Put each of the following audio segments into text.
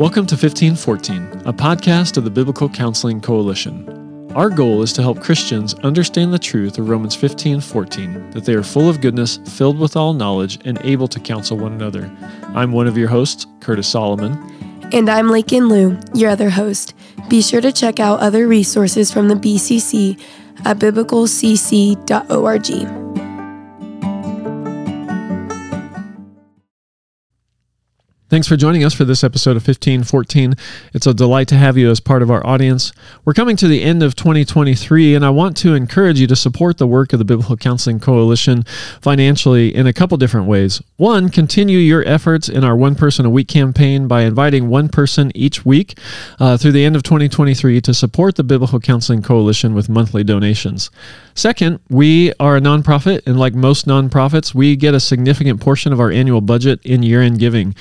Welcome to 1514, a podcast of the Biblical Counseling Coalition. Our goal is to help Christians understand the truth of Romans 15:14, that they are full of goodness, filled with all knowledge, and able to counsel one another. I'm one of your hosts, Curtis Solomon. And I'm Lakin Liu, your other host. Be sure to check out other resources from the BCC at biblicalcc.org. Thanks for joining us for this episode of 1514. It's a delight to have you as part of our audience. We're coming to the end of 2023, and I want to encourage you to support the work of the Biblical Counseling Coalition financially in a couple different ways. One, continue your efforts in our One Person a Week campaign by inviting one person each week uh, through the end of 2023 to support the Biblical Counseling Coalition with monthly donations. Second, we are a nonprofit, and like most nonprofits, we get a significant portion of our annual budget in year end giving.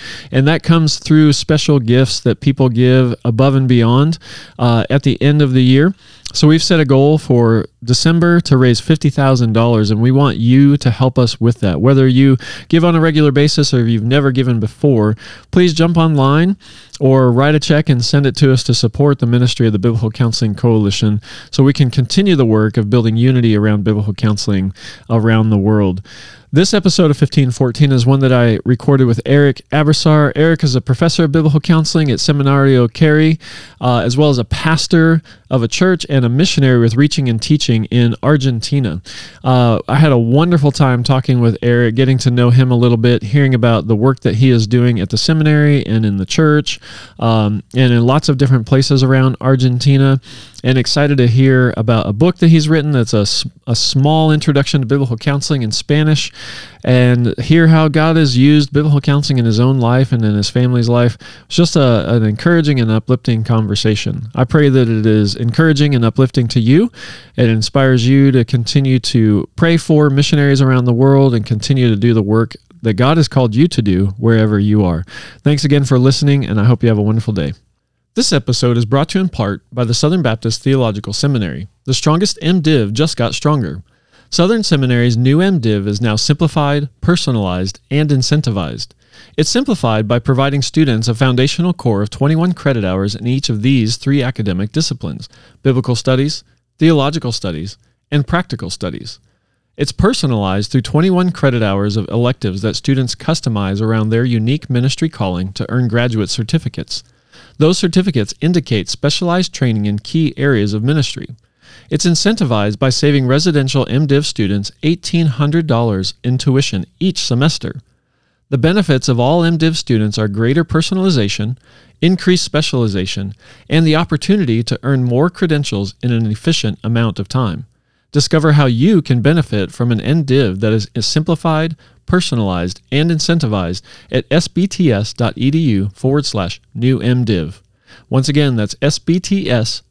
That comes through special gifts that people give above and beyond uh, at the end of the year. So we've set a goal for December to raise $50,000 and we want you to help us with that. Whether you give on a regular basis or if you've never given before, please jump online or write a check and send it to us to support the ministry of the Biblical Counseling Coalition so we can continue the work of building unity around biblical counseling around the world. This episode of 1514 is one that I recorded with Eric Abisror. Eric is a professor of biblical counseling at Seminario Carey, uh, as well as a pastor of a church and a missionary with reaching and teaching in Argentina. Uh, I had a wonderful time talking with Eric, getting to know him a little bit, hearing about the work that he is doing at the seminary and in the church, um, and in lots of different places around Argentina and excited to hear about a book that he's written that's a, a small introduction to biblical counseling in Spanish and hear how God has used biblical counseling in his own life and in his family's life. It's just a, an encouraging and uplifting conversation. I pray that it is encouraging and uplifting to you. It inspires you to continue to pray for missionaries around the world and continue to do the work that God has called you to do wherever you are. Thanks again for listening, and I hope you have a wonderful day. This episode is brought to you in part by the Southern Baptist Theological Seminary. The strongest MDiv just got stronger. Southern Seminary's new MDiv is now simplified, personalized, and incentivized. It's simplified by providing students a foundational core of 21 credit hours in each of these three academic disciplines biblical studies, theological studies, and practical studies. It's personalized through 21 credit hours of electives that students customize around their unique ministry calling to earn graduate certificates. Those certificates indicate specialized training in key areas of ministry. It's incentivized by saving residential MDiv students $1,800 in tuition each semester. The benefits of all MDiv students are greater personalization, increased specialization, and the opportunity to earn more credentials in an efficient amount of time. Discover how you can benefit from an MDiv that is simplified, personalized, and incentivized at sbts.edu forward slash new MDiv. Once again, that's sbts.edu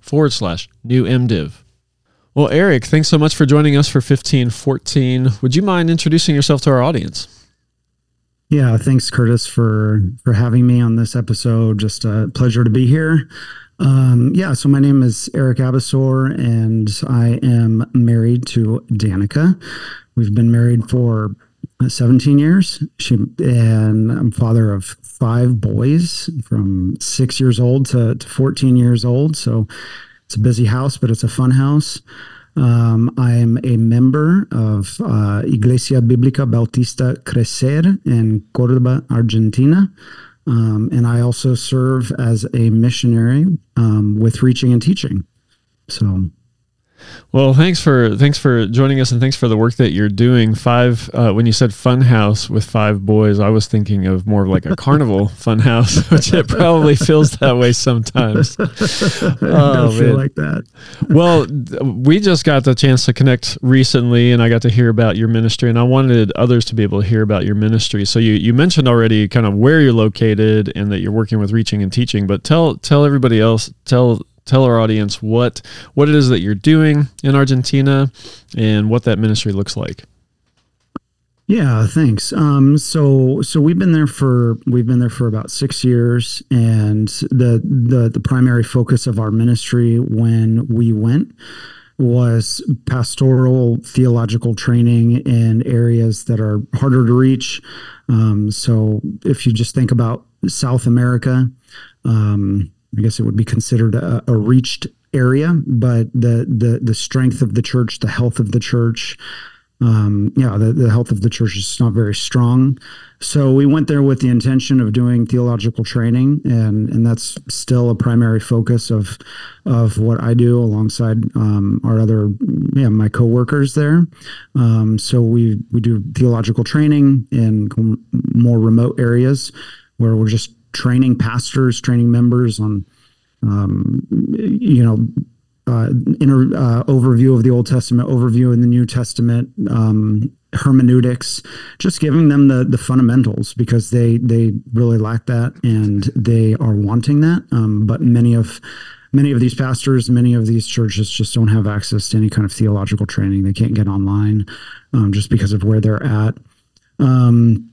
forward slash new MDiv. Well, Eric, thanks so much for joining us for 1514. Would you mind introducing yourself to our audience? Yeah, thanks, Curtis, for for having me on this episode. Just a pleasure to be here. Um, yeah, so my name is Eric Abisror, and I am married to Danica. We've been married for 17 years. She and I'm father of five boys from six years old to, to 14 years old. So it's a busy house, but it's a fun house. Um, I am a member of uh, Iglesia Biblica Bautista Crecer in Cordoba, Argentina. Um, and I also serve as a missionary um, with reaching and teaching. So well, thanks for thanks for joining us, and thanks for the work that you're doing. Five, uh, when you said fun house with five boys, I was thinking of more of like a carnival fun house, which it probably feels that way sometimes. oh, feel like that. well, we just got the chance to connect recently, and I got to hear about your ministry, and I wanted others to be able to hear about your ministry. So you you mentioned already kind of where you're located and that you're working with reaching and teaching, but tell tell everybody else tell tell our audience what what it is that you're doing in Argentina and what that ministry looks like. Yeah, thanks. Um, so so we've been there for we've been there for about six years, and the the the primary focus of our ministry when we went was pastoral theological training in areas that are harder to reach. Um, so if you just think about South America. Um, I guess it would be considered a, a reached area, but the the the strength of the church, the health of the church, um, yeah, the, the health of the church is not very strong. So we went there with the intention of doing theological training, and and that's still a primary focus of of what I do alongside um, our other yeah my coworkers there. Um, so we we do theological training in more remote areas where we're just training pastors, training members on um, you know uh, uh, overview of the Old Testament, overview in the New Testament, um, hermeneutics, just giving them the the fundamentals because they they really lack that and they are wanting that. Um, but many of many of these pastors, many of these churches just don't have access to any kind of theological training. They can't get online um, just because of where they're at. Um,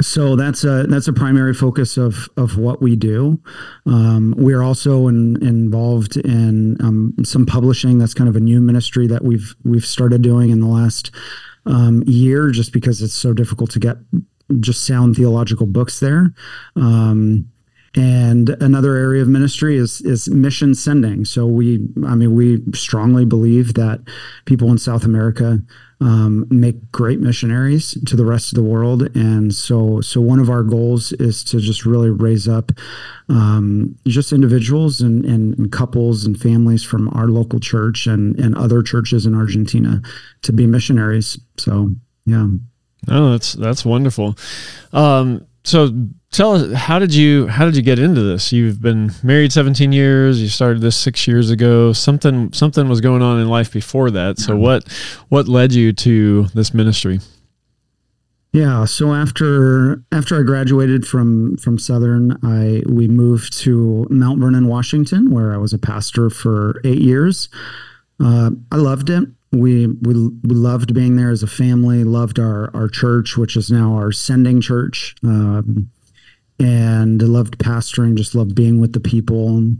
so that's a that's a primary focus of of what we do. Um, we're also in, involved in um, some publishing. That's kind of a new ministry that we've we've started doing in the last um, year, just because it's so difficult to get just sound theological books there. Um, and another area of ministry is is mission sending. So we, I mean, we strongly believe that people in South America um, make great missionaries to the rest of the world. And so, so one of our goals is to just really raise up um, just individuals and, and, and, couples and families from our local church and and other churches in Argentina to be missionaries. So, yeah. Oh, that's that's wonderful. Um, so tell us how did you how did you get into this? You've been married 17 years you started this six years ago. Something something was going on in life before that. So mm-hmm. what what led you to this ministry? Yeah so after after i graduated from from southern i we moved to mount vernon washington where i was a pastor for eight years. Uh, i loved it. We, we we loved being there as a family loved our our church which is now our sending church. Um, and loved pastoring, just loved being with the people.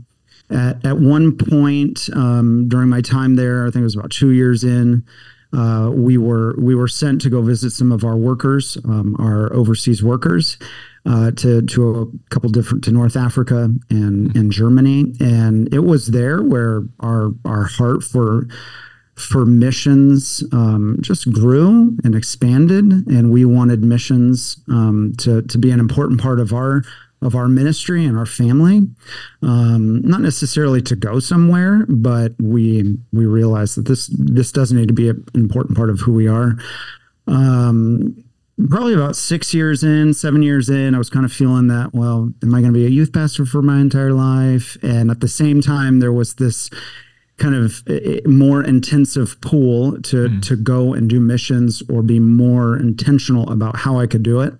At, at one point um, during my time there, I think it was about two years in, uh, we were we were sent to go visit some of our workers, um, our overseas workers, uh, to to a couple different to North Africa and and Germany, and it was there where our our heart for for missions um, just grew and expanded, and we wanted missions um, to to be an important part of our of our ministry and our family. Um, not necessarily to go somewhere, but we we realized that this this does need to be an important part of who we are. Um, probably about six years in, seven years in, I was kind of feeling that. Well, am I going to be a youth pastor for my entire life? And at the same time, there was this kind of more intensive pool to mm. to go and do missions or be more intentional about how I could do it.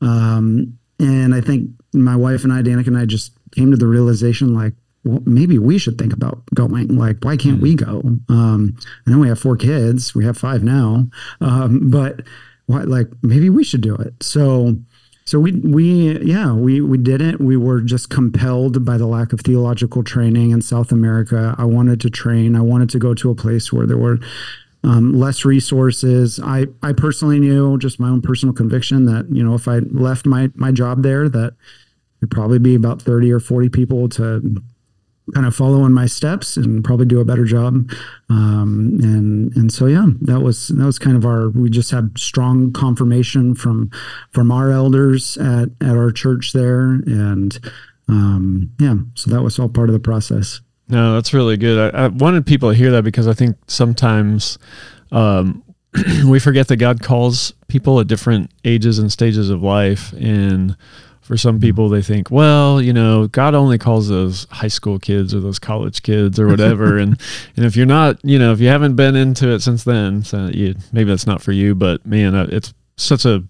Um, and I think my wife and I, Danica and I, just came to the realization like, well, maybe we should think about going. Like, why can't mm. we go? Um, I know we have four kids. We have five now, um, but why, like maybe we should do it. So so we we yeah we we didn't we were just compelled by the lack of theological training in South America. I wanted to train. I wanted to go to a place where there were um, less resources. I I personally knew just my own personal conviction that you know if I left my my job there that there'd probably be about thirty or forty people to kind of follow in my steps and probably do a better job. Um, and and so yeah, that was that was kind of our. We just had strong confirmation from from our elders at at our church there, and um, yeah, so that was all part of the process. No, that's really good. I, I wanted people to hear that because I think sometimes. Um, we forget that God calls people at different ages and stages of life, and for some people they think well you know god only calls those high school kids or those college kids or whatever. And and if you're not you know if you haven't been into it since then so you, maybe that's not for you but man uh, it's such a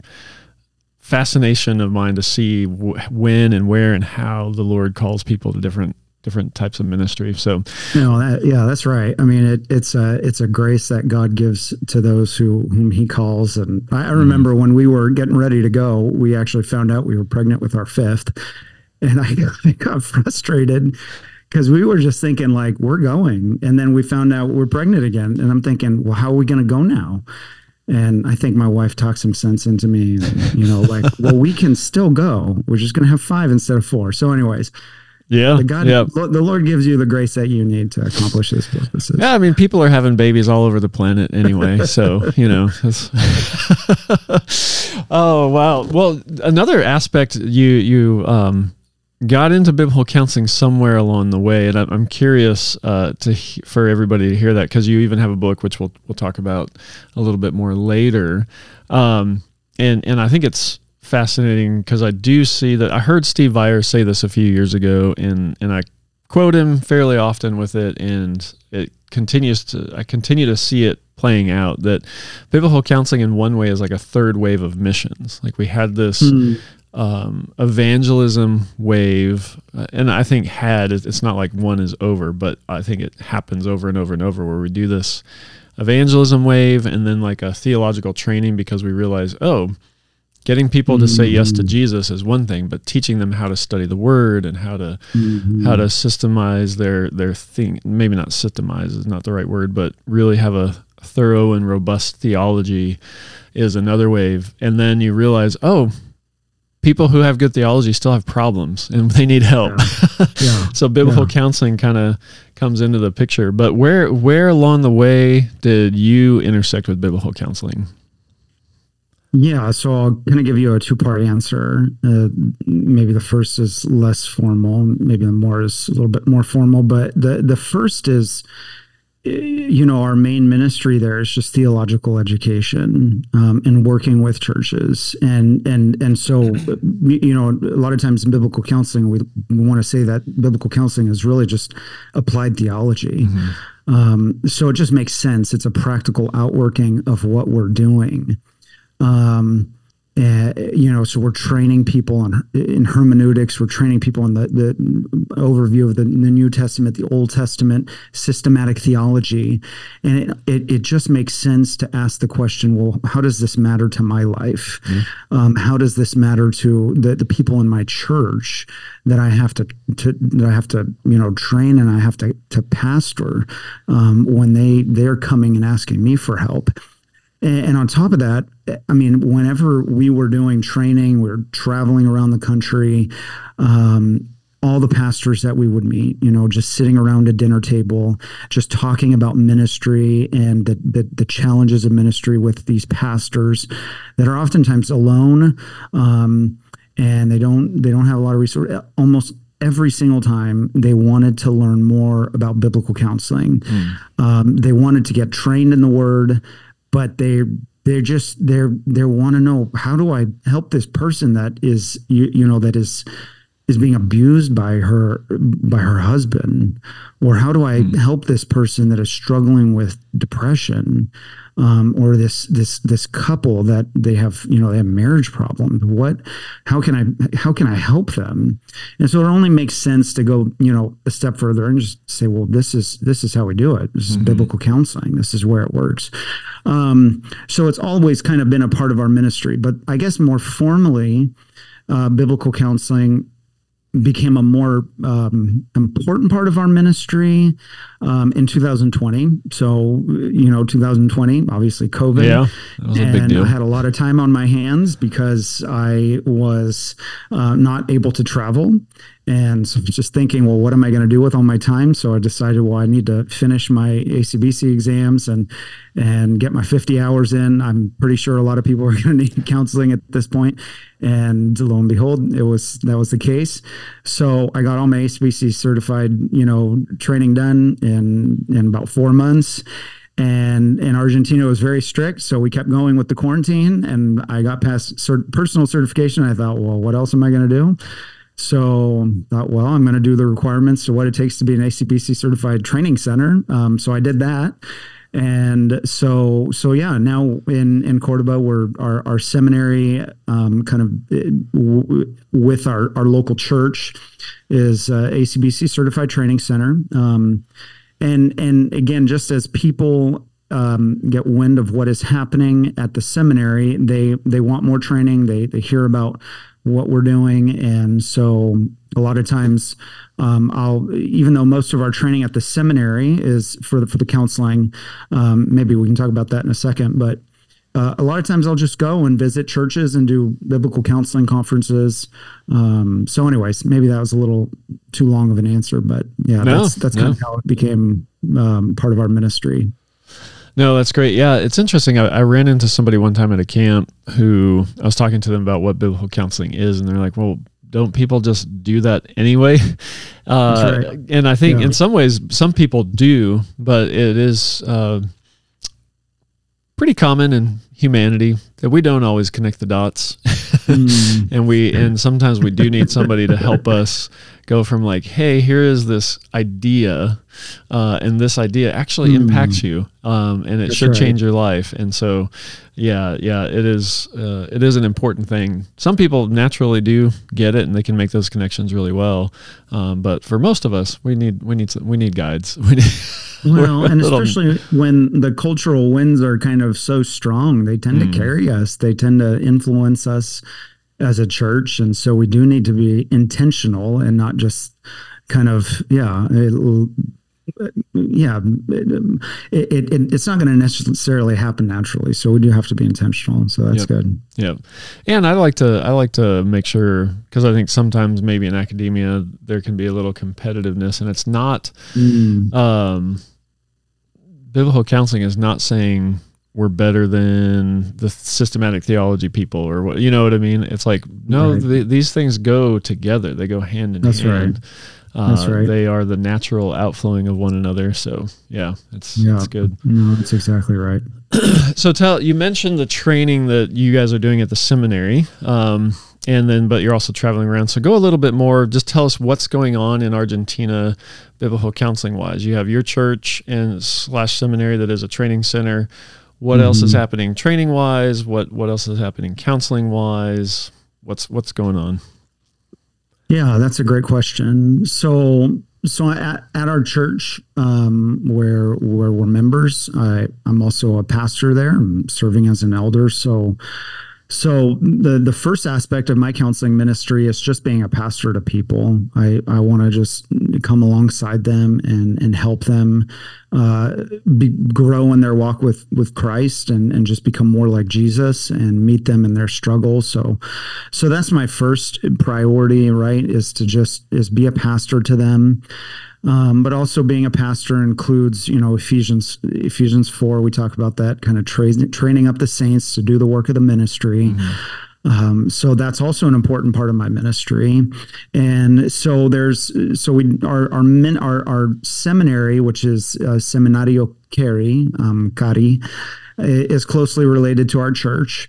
fascination of mine to see when and where and how the lord calls people to different different types of ministry. So, no, that, yeah, that's right. I mean, it, it's a it's a grace that God gives to those who whom He calls. And I, I remember mm. when we were getting ready to go, we actually found out we were pregnant with our fifth, and I, I got frustrated because we were just thinking like we're going, and then we found out we're pregnant again, and I'm thinking, well, how are we going to go now? And I think my wife talked some sense into me, you know, like, well, we can still go. We're just going to have five instead of four. So, anyways, yeah. The God, yeah. the Lord gives you the grace that you need to accomplish His purposes. Yeah. I mean, people are having babies all over the planet anyway. so, you know. oh, wow. Well, another aspect you, you, um, got into biblical counseling somewhere along the way, and I'm curious uh, to for everybody to hear that because you even have a book which we'll we'll talk about a little bit more later, um, and and I think it's fascinating because I do see that I heard Steve Viars say this a few years ago, and and I quote him fairly often with it, and it continues to I continue to see it playing out that biblical counseling in one way is like a third wave of missions. Like we had this. Mm. Um, evangelism wave, uh, and I think had it's not like one is over, but I think it happens over and over and over where we do this evangelism wave and then like a theological training because we realize, oh, getting people to say yes to mm-hmm. Jesus is one thing, but teaching them how to study the Word and how to mm-hmm. how to systemize their their thing. Maybe not systemize is not the right word, but really have a thorough and robust theology is another wave. And then you realize, oh, people who have good theology still have problems and they need help. Yeah. Yeah. so biblical yeah. counseling kind of comes into the picture. But where where along the way did you intersect with biblical counseling? Yeah, so I'll kind of give you a two part answer. Uh, maybe the first is less formal, maybe the more is a little bit more formal. But the the first is, you know, our main ministry there is just theological education um, and working with churches, and and and so you know, a lot of times in biblical counseling, we, we want to say that biblical counseling is really just applied theology. Mm-hmm. Um, so it just makes sense. It's a practical outworking of what we're doing. Um, uh, you know, so we're training people on in hermeneutics. We're training people on the, the overview of the, the New Testament, the Old Testament, systematic theology, and it, it, it just makes sense to ask the question: Well, how does this matter to my life? Mm-hmm. Um, how does this matter to the, the people in my church that I have to, to that I have to you know train and I have to to pastor um, when they they're coming and asking me for help? And on top of that, I mean, whenever we were doing training, we are traveling around the country. Um, all the pastors that we would meet, you know, just sitting around a dinner table, just talking about ministry and the, the, the challenges of ministry with these pastors that are oftentimes alone, um, and they don't they don't have a lot of resources. Almost every single time they wanted to learn more about biblical counseling. Mm. Um, they wanted to get trained in the Word but they they're just they're they want to know how do I help this person that is you, you know that is is being abused by her by her husband or how do I mm. help this person that is struggling with depression um, or this this this couple that they have you know they have marriage problems. What how can i how can i help them? And so it only makes sense to go you know a step further and just say well this is this is how we do it. This is mm-hmm. biblical counseling. This is where it works. Um, so it's always kind of been a part of our ministry but i guess more formally uh, biblical counseling became a more um, important part of our ministry um, in 2020. So, you know, 2020, obviously COVID. Yeah, and. I had a lot of time on my hands because I was uh, not able to travel. And so just thinking, well, what am I going to do with all my time? So I decided, well, I need to finish my ACBC exams and and get my 50 hours in. I'm pretty sure a lot of people are going to need counseling at this point. And lo and behold, it was that was the case. So I got all my ACBC certified, you know, training done in in about four months and in Argentina was very strict, so we kept going with the quarantine. And I got past cert- personal certification. I thought, well, what else am I going to do? So thought, well, I'm going to do the requirements to what it takes to be an ACBC certified training center. Um, so I did that. And so, so yeah, now in, in Cordoba, we're our, our seminary, um, kind of w- with our, our local church is uh, ACBC certified training center. Um, and, and again, just as people um, get wind of what is happening at the seminary, they they want more training. They they hear about what we're doing. And so a lot of times, um, I'll even though most of our training at the seminary is for the for the counseling, um, maybe we can talk about that in a second. But uh, a lot of times I'll just go and visit churches and do biblical counseling conferences. Um, so, anyways, maybe that was a little too long of an answer, but yeah, no, that's that's no. kind of how it became um, part of our ministry. No, that's great. Yeah, it's interesting. I, I, ran into somebody one time at a camp who I was talking to them about what biblical counseling is, and they're like, "Well, don't people just do that anyway?" Uh, right. And I think yeah. in some ways, some people do, but it is uh, pretty common in humanity that we don't always connect the dots, mm. and we and sometimes we do need somebody to help us go from like, hey, here is this idea, uh, and this idea actually mm. impacts you, um, and it That's should right. change your life. And so, yeah, yeah, it is. Uh, it is an important thing. Some people naturally do get it, and they can make those connections really well. Um, but for most of us, we need we need we need guides. We need, well, and especially when the cultural winds are kind of so strong, they tend mm. to carry us. They tend to influence us as a church. And so we do need to be intentional and not just kind of, yeah, it, yeah, it, it, it, it's not going to necessarily happen naturally. So we do have to be intentional. So that's yep. good. Yeah. And I like to, I like to make sure, cause I think sometimes maybe in academia, there can be a little competitiveness and it's not, mm. um, biblical counseling is not saying we're better than the systematic theology people or what you know what I mean it's like no right. the, these things go together they go hand in That's hand right. Uh, That's right. They are the natural outflowing of one another. So yeah, it's yeah. it's good. No, that's exactly right. so tell you mentioned the training that you guys are doing at the seminary. Um, and then but you're also traveling around so go a little bit more just tell us what's going on in argentina biblical counseling wise you have your church and slash seminary that is a training center what mm-hmm. else is mm-hmm. happening training wise what what else is happening counseling wise what's what's going on? Yeah that's a great question. So so at, at our church um, where where we're members I, i'm also a pastor there. I'm serving as an elder. So so the the first aspect of my counseling ministry is just being a pastor to people. I, I want to just come alongside them and and help them uh, be, grow in their walk with with Christ and and just become more like Jesus and meet them in their struggles. So so that's my first priority. Right, is to just is be a pastor to them. Um, but also being a pastor includes, you know, Ephesians Ephesians four. We talk about that kind of tra- training up the saints to do the work of the ministry. Mm-hmm. Um, so that's also an important part of my ministry. And so there's so we our our min, our, our seminary, which is uh, Seminario Carey, um, Carey, is closely related to our church.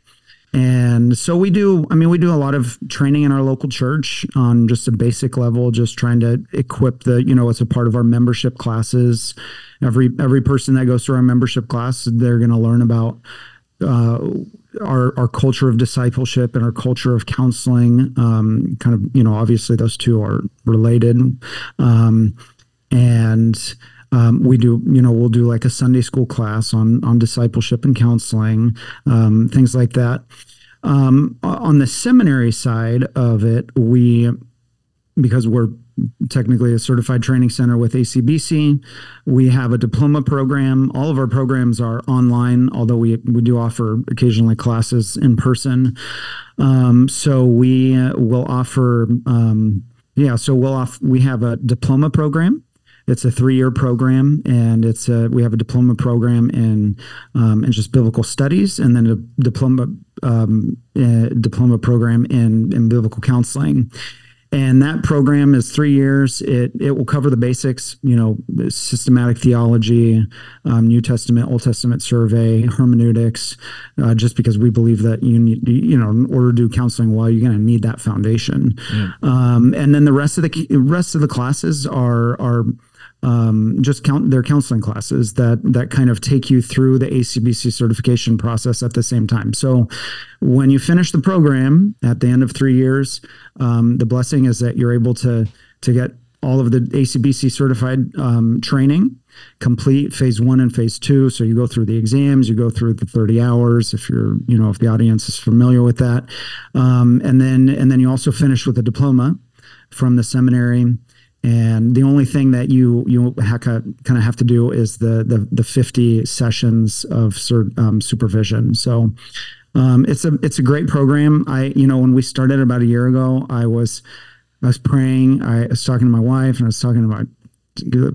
And so we do, I mean, we do a lot of training in our local church on just a basic level, just trying to equip the, you know, it's a part of our membership classes. Every every person that goes through our membership class, they're going to learn about uh, our our culture of discipleship and our culture of counseling. Um, kind of, you know, obviously those two are related. Um, and um, we do, you know, we'll do like a Sunday school class on on discipleship and counseling, um, things like that. Um, on the seminary side of it, we because we're technically a certified training center with ACBC. We have a diploma program. All of our programs are online, although we we do offer occasionally classes in person. Um, so we uh, will offer, um, yeah. So we'll off. We have a diploma program it's a three-year program, and it's a, we have a diploma program in um, in just biblical studies, and then a diploma um, a diploma program in in biblical counseling. And that program is three years. It it will cover the basics, you know, systematic theology, um, New Testament, Old Testament survey, hermeneutics. Uh, just because we believe that you need, you know, in order to do counseling well, you're going to need that foundation. Yeah. Um, and then the rest of the rest of the classes are are um, just count their counseling classes that that kind of take you through the ACBC certification process at the same time. So when you finish the program at the end of three years, um, the blessing is that you're able to to get all of the ACBC certified um, training complete phase one and phase two. So you go through the exams you go through the 30 hours if you're you know if the audience is familiar with that. Um, and then and then you also finish with a diploma from the seminary and the only thing that you you kind of have to do is the the, the 50 sessions of um, supervision. So um, it's a it's a great program. I you know when we started about a year ago, I was I was praying. I was talking to my wife and I was talking to my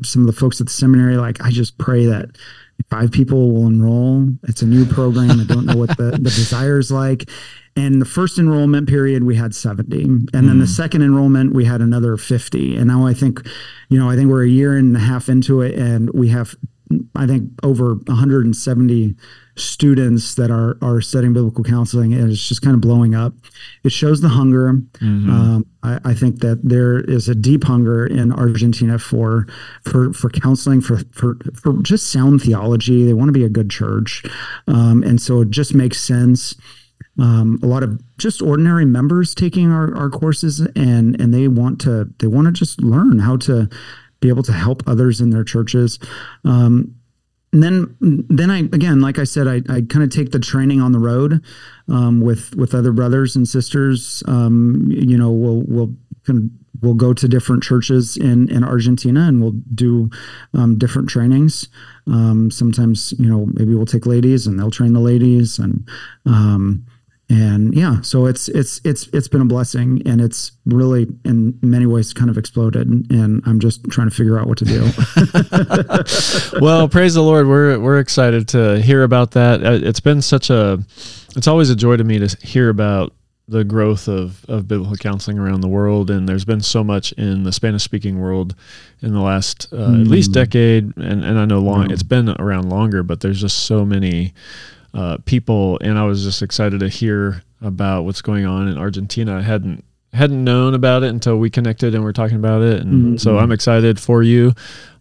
some of the folks at the seminary. Like I just pray that five people will enroll. It's a new program. I don't know what the, the desire is like. And the first enrollment period, we had 70. And mm. then the hmm. second enrollment, we had another 50. And now I think, you know, I think we're a year and a half into it and we have, I think, over 170 students that are are studying biblical counseling, and it's just kind of blowing up. It shows the hunger. Mm-hmm. Um, I, I, think that there is a deep hunger in Argentina for for for counseling, for for for just sound theology. They want to be a good church, um, and so it just makes sense. Um, a lot of just ordinary members taking our, our courses and and they want to they want to just learn how to be able to help others in their churches. Um, and then then I again, like I said, I, I kind of take the training on the road um, with with other brothers and sisters. Um, you know, we'll we'll we'll go to different churches in in Argentina and we'll do um, different trainings. Um, sometimes you know maybe we'll take ladies and they'll train the ladies and um, and yeah so it's it's it's it's been a blessing and it's really in many ways kind of exploded and i'm just trying to figure out what to do. Well praise the lord. We're we're excited to hear about that. Uh, it's been such a it's always a joy to me to hear about the growth of, of biblical counseling around the world and there's been so much in the spanish speaking world in the last uh, mm. at least decade and, and i know long it's been around longer but there's just so many uh, people, and I was just excited to hear about what's going on in Argentina. I hadn't hadn't known about it until we connected and we're talking about it, and mm-hmm. so I'm excited for you.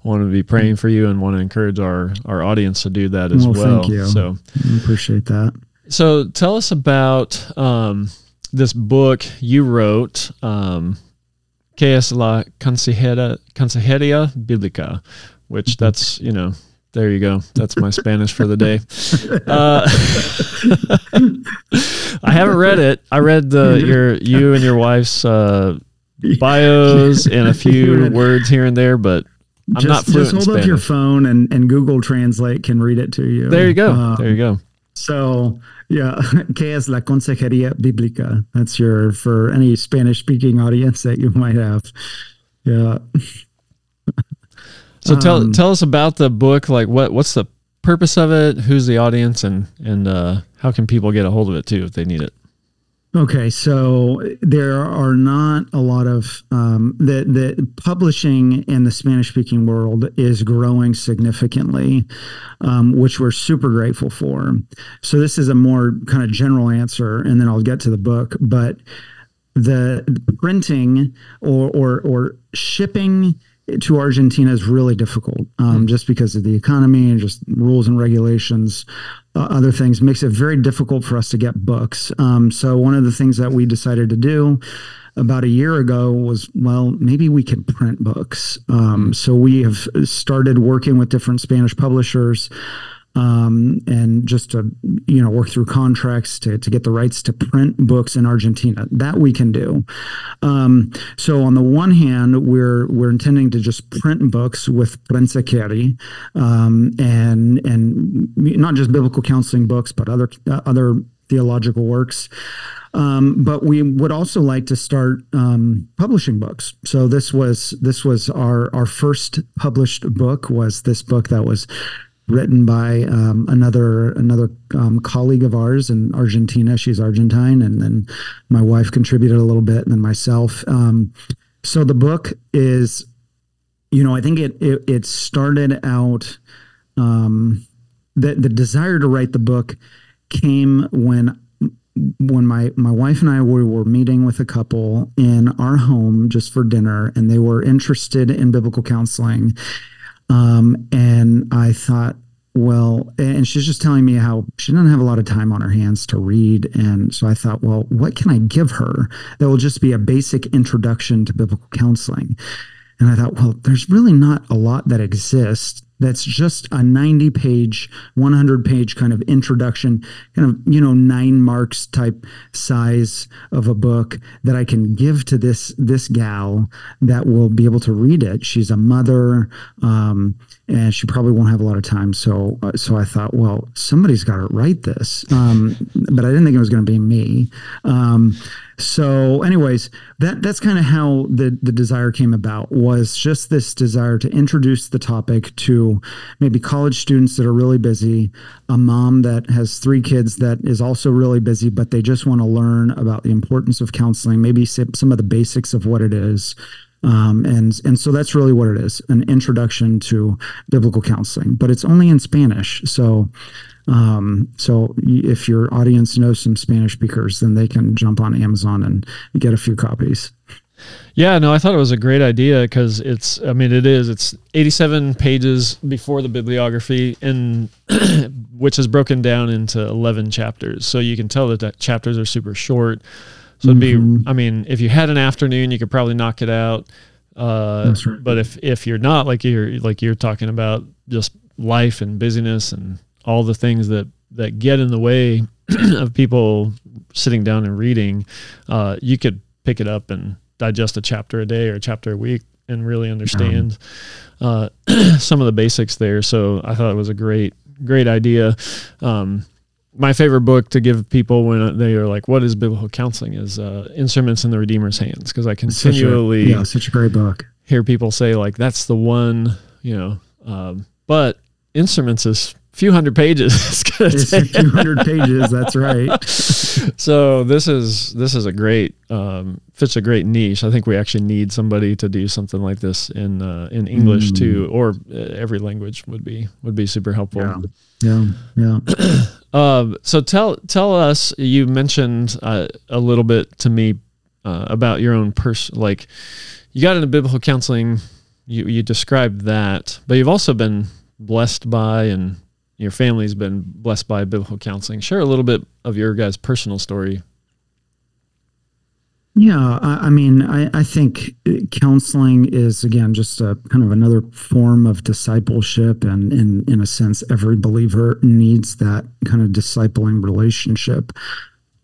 I want to be praying for you and want to encourage our our audience to do that as well. well. Thank you. So I appreciate that. So tell us about um, this book you wrote. Um, ¿Qué es la consejería, consejería bíblica? Which mm-hmm. that's you know there you go. That's my Spanish for the day. Uh, I haven't read it. I read the your you and your wife's uh, bios and a few words here and there, but I'm just, not fluent. Just hold up your phone and, and Google Translate can read it to you. There you go. Um, there you go. So yeah, ¿qué es la consejería bíblica? That's your for any Spanish speaking audience that you might have. Yeah. So tell um, tell us about the book. Like what what's the purpose of it? Who's the audience, and and uh, how can people get a hold of it too if they need it? Okay, so there are not a lot of um, the the publishing in the Spanish speaking world is growing significantly, um, which we're super grateful for. So this is a more kind of general answer, and then I'll get to the book. But the printing or or, or shipping to Argentina is really difficult um, mm. just because of the economy and just rules and regulations, uh, other things makes it very difficult for us to get books. Um, so one of the things that we decided to do about a year ago was well maybe we can print books. Um, so we have started working with different Spanish publishers um, and just to you know work through contracts to, to get the rights to print books in Argentina. That we can do. Um, so on the one hand, we're we're intending to just print books with Prensa Carey, um, and and not just biblical counseling books, but other uh, other theological works. Um, but we would also like to start um, publishing books. So this was this was our our first published book was this book that was written by um, another another um, colleague of ours in Argentina. She's Argentine, and then my wife contributed a little bit, and then myself. Um, so the book is, you know, I think it it, it started out. Um, the the desire to write the book came when when my my wife and I were, were meeting with a couple in our home just for dinner, and they were interested in biblical counseling um, and I thought, well, and she's just telling me how she doesn't have a lot of time on her hands to read. And so I thought, well, what can I give her that will just be a basic introduction to biblical counseling? And I thought, well, there's really not a lot that exists that's just a 90 page 100 page kind of introduction kind of you know nine marks type size of a book that i can give to this this gal that will be able to read it. She's a mother um, and she probably won't have a lot of time. So uh, so i thought well somebody's got to write this. Um, but i didn't think it was going to be me. Um, so anyways that that's kind of how the the desire came about was just this desire to introduce the topic to maybe college students that are really busy a mom that has three kids that is also really busy but they just want to learn about the importance of counseling maybe some of the basics of what it is um, and and so that's really what it is an introduction to biblical counseling but it's only in spanish so um, so if your audience knows some Spanish speakers, then they can jump on Amazon and get a few copies. Yeah, no, I thought it was a great idea because it's, I mean, it is, it's 87 pages before the bibliography, and which is broken down into 11 chapters. So you can tell that, that chapters are super short. So it'd mm-hmm. be, I mean, if you had an afternoon, you could probably knock it out. Uh, right. But if if you're not like you're like you're talking about just life and busyness and all the things that that get in the way of people sitting down and reading, uh, you could pick it up and digest a chapter a day or a chapter a week and really understand uh, some of the basics there. So I thought it was a great, great idea. Um, my favorite book to give people when they are like, "What is biblical counseling?" is uh, "Instruments in the Redeemer's Hands" because I continually, such a, yeah, such a great book. Hear people say like, "That's the one," you know. Um, but instruments is few hundred pages. it's, gonna a few hundred pages. That's right. so this is this is a great um, fits a great niche. I think we actually need somebody to do something like this in uh, in English mm. too, or uh, every language would be would be super helpful. Yeah, yeah. yeah. uh, so tell tell us. You mentioned uh, a little bit to me uh, about your own person. Like you got into biblical counseling. You you described that, but you've also been blessed by and your family's been blessed by biblical counseling. Share a little bit of your guys' personal story. Yeah, I, I mean, I, I, think counseling is again just a kind of another form of discipleship, and in in a sense, every believer needs that kind of discipling relationship.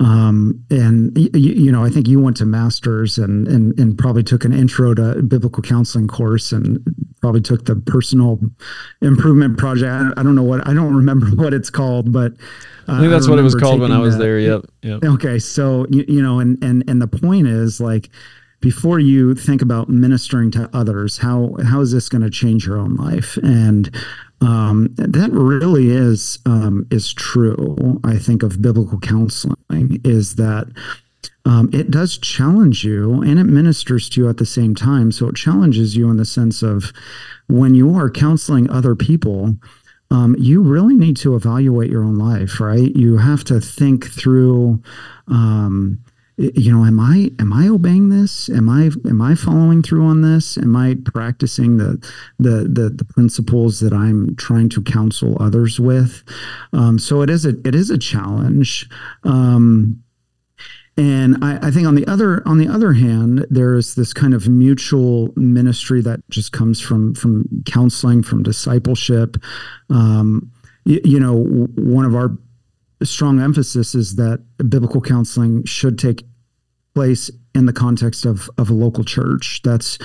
Um, and you, you, know, I think you went to masters and, and and probably took an intro to biblical counseling course and probably took the personal improvement project. I, I don't know what I don't remember what it's called, but uh, I think that's I what it was called when I was that. there. Yep. Yep. Okay. So you, you know, and and and the point is like before you think about ministering to others, how how is this going to change your own life? And um, that really is um, is true. I think of biblical counseling is that um, it does challenge you and it ministers to you at the same time. So it challenges you in the sense of when you are counseling other people. Um, you really need to evaluate your own life, right? You have to think through, um, you know am i am i obeying this? Am i am i following through on this? Am i practicing the the the, the principles that i'm trying to counsel others with? Um, so it is a it is a challenge. Um, and I, I, think on the other on the other hand, there is this kind of mutual ministry that just comes from from counseling, from discipleship. Um, you, you know, one of our strong emphasis is that biblical counseling should take place in the context of of a local church. That's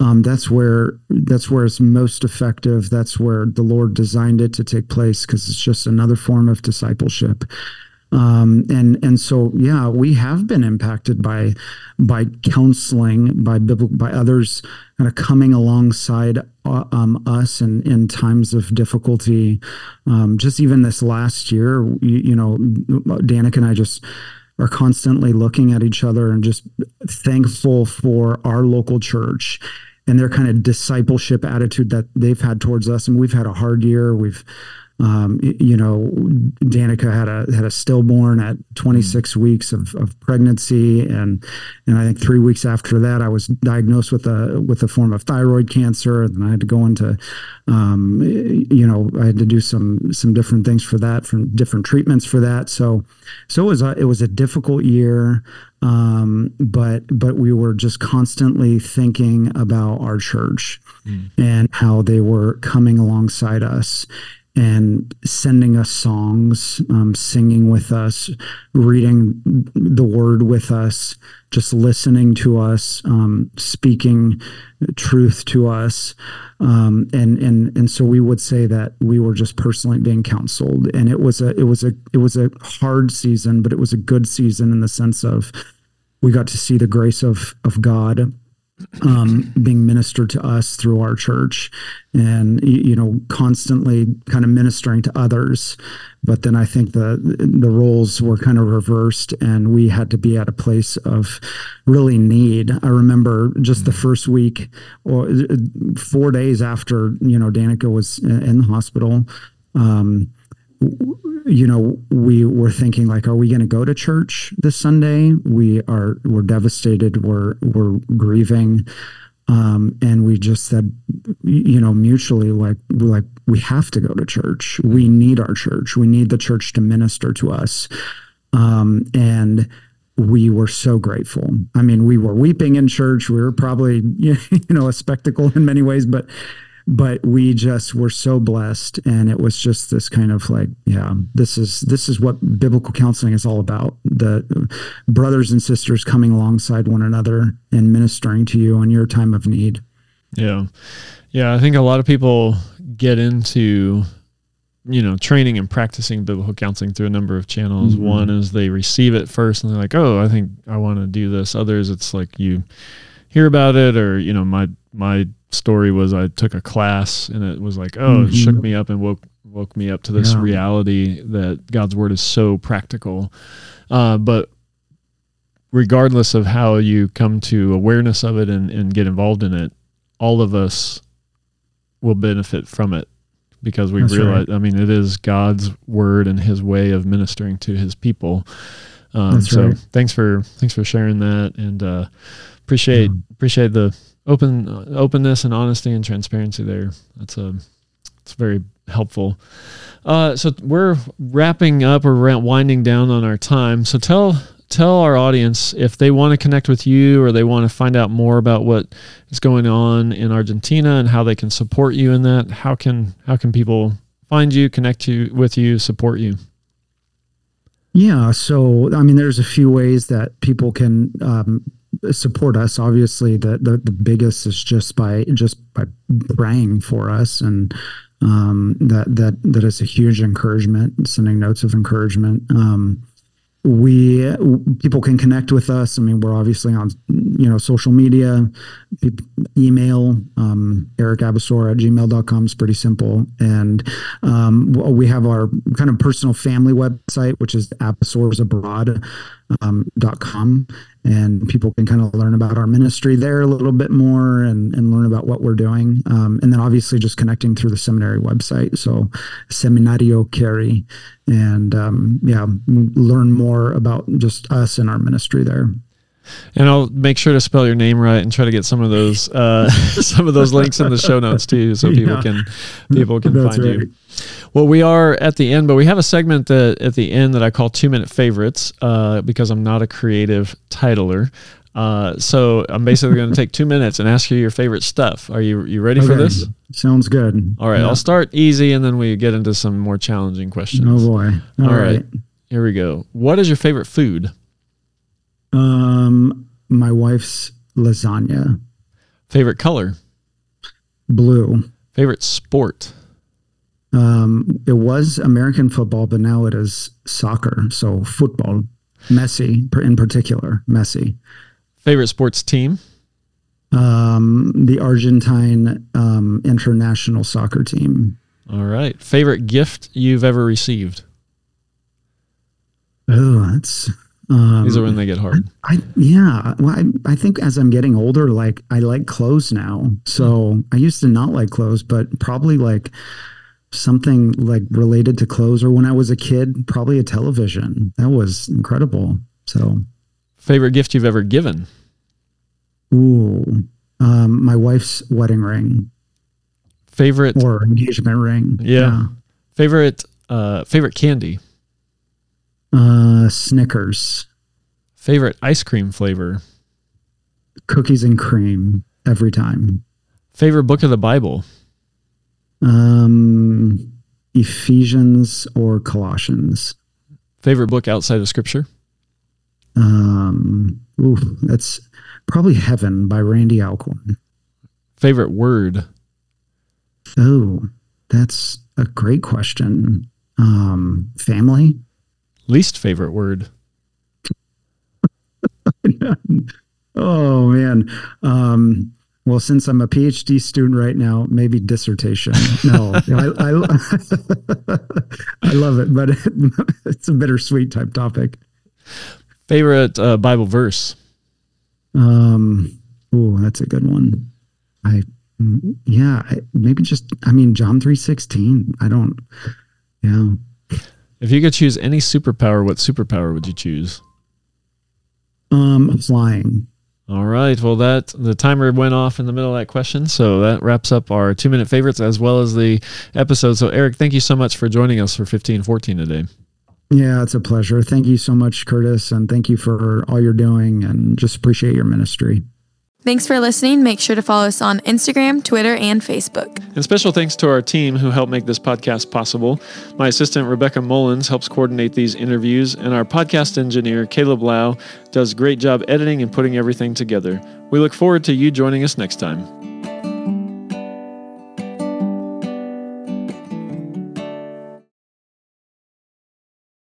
um, that's where that's where it's most effective. That's where the Lord designed it to take place because it's just another form of discipleship. Um, and and so yeah, we have been impacted by by counseling by biblical by others kind of coming alongside uh, um, us in, in times of difficulty. Um, just even this last year, you, you know, Danica and I just are constantly looking at each other and just thankful for our local church and their kind of discipleship attitude that they've had towards us. And we've had a hard year. We've um, you know, Danica had a had a stillborn at 26 mm. weeks of, of pregnancy, and and I think three weeks after that, I was diagnosed with a with a form of thyroid cancer, and I had to go into, um, you know, I had to do some some different things for that, from different treatments for that. So, so it was a, it was a difficult year. Um, but but we were just constantly thinking about our church mm. and how they were coming alongside us and sending us songs, um, singing with us, reading the word with us, just listening to us, um, speaking truth to us, um, and and and so we would say that we were just personally being counseled, and it was a it was a it was a hard season, but it was a good season in the sense of we got to see the grace of of God um, being ministered to us through our church and you know constantly kind of ministering to others. But then i think the the roles were kind of reversed and we had to be at a place of really need. I remember just the first week or four days after you know danica was in the hospital um, you know, we were thinking like, are we going to go to church this Sunday? We are, we're devastated. We're, we're grieving. Um, and we just said, you know, mutually, like, we're like, we have to go to church. We need our church. We need the church to minister to us. Um, and we were so grateful. I mean, we were weeping in church. We were probably, you know, a spectacle in many ways, but but we just were so blessed. And it was just this kind of like yeah this is this is what biblical counseling is all about. The brothers and sisters coming alongside one another and ministering to you in your time of need. Yeah. Yeah i think a lot of people get into you know training and practicing biblical counseling through a number of channels. Mm-hmm. one is they receive it first and they're like oh i think i want to do this. Others it's like you hear about it or you know my my story was I took a class and it was like, oh, mm-hmm. it shook me up and woke woke me up to this yeah. reality that God's word is so practical. Uh, but regardless of how you come to awareness of it and, and get involved in it, all of us will benefit from it because we That's realize, right. I mean, it is God's word and his way of ministering to his people. Um, so right. thanks for, thanks for sharing that. And, uh, appreciate, yeah. appreciate the, open openness and honesty and transparency there. That's a it's very helpful. Uh, so we're wrapping up or winding down on our time. So tell tell our audience if they want to connect with you or they want to find out more about what is going on in Argentina and how they can support you in that. How can how can people find you, connect you with you, support you? Yeah, so I mean, there's a few ways that people can um, support us obviously the, the, the biggest is just by just by praying for us. And um, that that that is a huge encouragement sending notes of encouragement. Um, we people can connect with us. I mean we're obviously on you know social media email um, eric abisror at gmail.com is pretty simple. And um, we have our kind of personal family website which is abisrorsabroad.com um, and people can kind of learn about our ministry there a little bit more and, and learn about what we're doing. Um, and then obviously just connecting through the seminary website. So Seminario Carey and um, yeah, learn more about just us and our ministry there. And I'll make sure to spell your name right and try to get some of those uh, some of those links in the show notes too, so people yeah. can people can That's find right. you. Well, we are at the end, but we have a segment that at the end that I call two minute favorites uh, because I'm not a creative titler. Uh, so I'm basically going to take two minutes and ask you your favorite stuff. Are you you ready okay. for this? Sounds good. All right, yeah. I'll start easy and then we get into some more challenging questions. Oh boy! All, All right. right, here we go. What is your favorite food? Um, my wife's lasagna. Favorite color? Blue. Favorite sport? Um, it was American football, but now it is soccer. So football, Messi in particular, Messi. Favorite sports team? Um, the Argentine um, international soccer team. All right. Favorite gift you've ever received? Oh, that's um, These are when they get hard. I, yeah. Well, I, I think as I'm getting older, like I like clothes now. So mm. I used to not like clothes, but probably like something like related to clothes or when I was a kid, probably a television. That was incredible. So, favorite gift you've ever given? Ooh, um, my wife's wedding ring. Favorite or engagement ring. Yeah. yeah. Favorite uh, favorite candy. Uh, Snickers. Favorite ice cream flavor. Cookies and cream every time. Favorite book of the Bible. Um, Ephesians or Colossians. Favorite book outside of Scripture. Um, ooh, that's probably Heaven by Randy Alcorn. Favorite word. Oh, that's a great question. Um, family. Least favorite word. oh man. Um, well, since I'm a PhD student right now, maybe dissertation. No, I, I, I, love it, but it, it's a bittersweet type topic. Favorite uh, Bible verse? Um, oh, that's a good one. I, yeah, I, maybe just, I mean, John three sixteen. I don't, yeah. If you could choose any superpower, what superpower would you choose? Um, flying. All right. Well, that the timer went off in the middle of that question, so that wraps up our two minute favorites as well as the episode. So, Eric, thank you so much for joining us for fifteen fourteen today. Yeah, it's a pleasure. Thank you so much, Curtis, and thank you for all you're doing, and just appreciate your ministry. Thanks for listening. Make sure to follow us on Instagram, Twitter, and Facebook. And special thanks to our team who helped make this podcast possible. My assistant, Rebecca Mullins, helps coordinate these interviews, and our podcast engineer, Caleb Lau, does a great job editing and putting everything together. We look forward to you joining us next time.